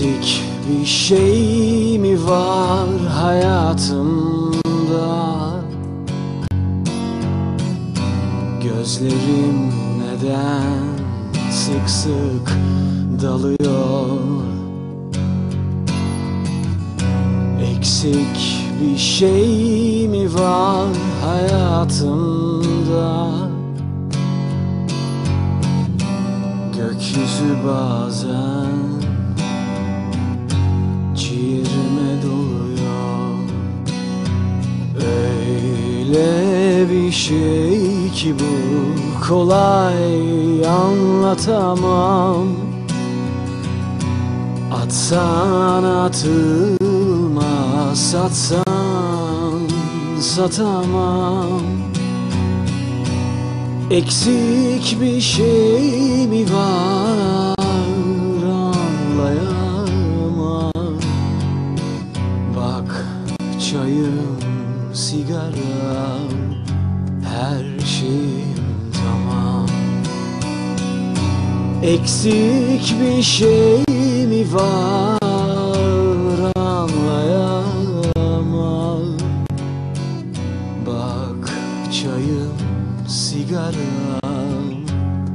Eksik bir şey mi var hayatımda? Gözlerim neden sık sık dalıyor? Eksik bir şey mi var hayatımda? Gökyüzü bazen Bir şey ki bu kolay anlatamam. Atsan atılmaz satsan satamam. Eksik bir şey mi var? Anlayamam. Bak çayım, sigaram, her şeyim tamam Eksik bir şey mi var anlayamam. Bak çayım, sigaram,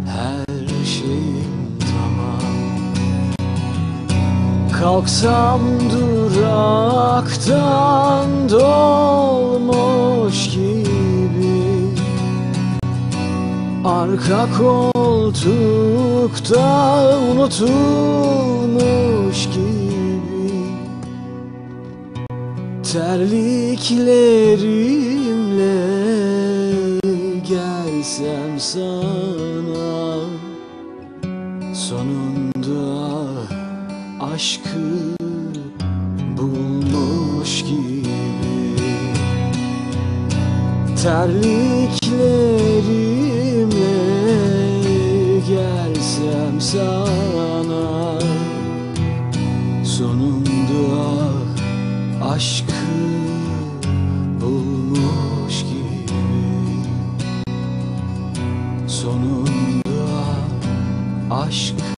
her şeyim tamam. Kalksam duraktan dolmuş gibi Arka koltukta unutulmuş gibi Terliklerimle gelsem sana. Sonunda aşkı bulmuş gibi Terliklerimle desem sana Sonunda aşkı bulmuş gibi. Sonunda aşkı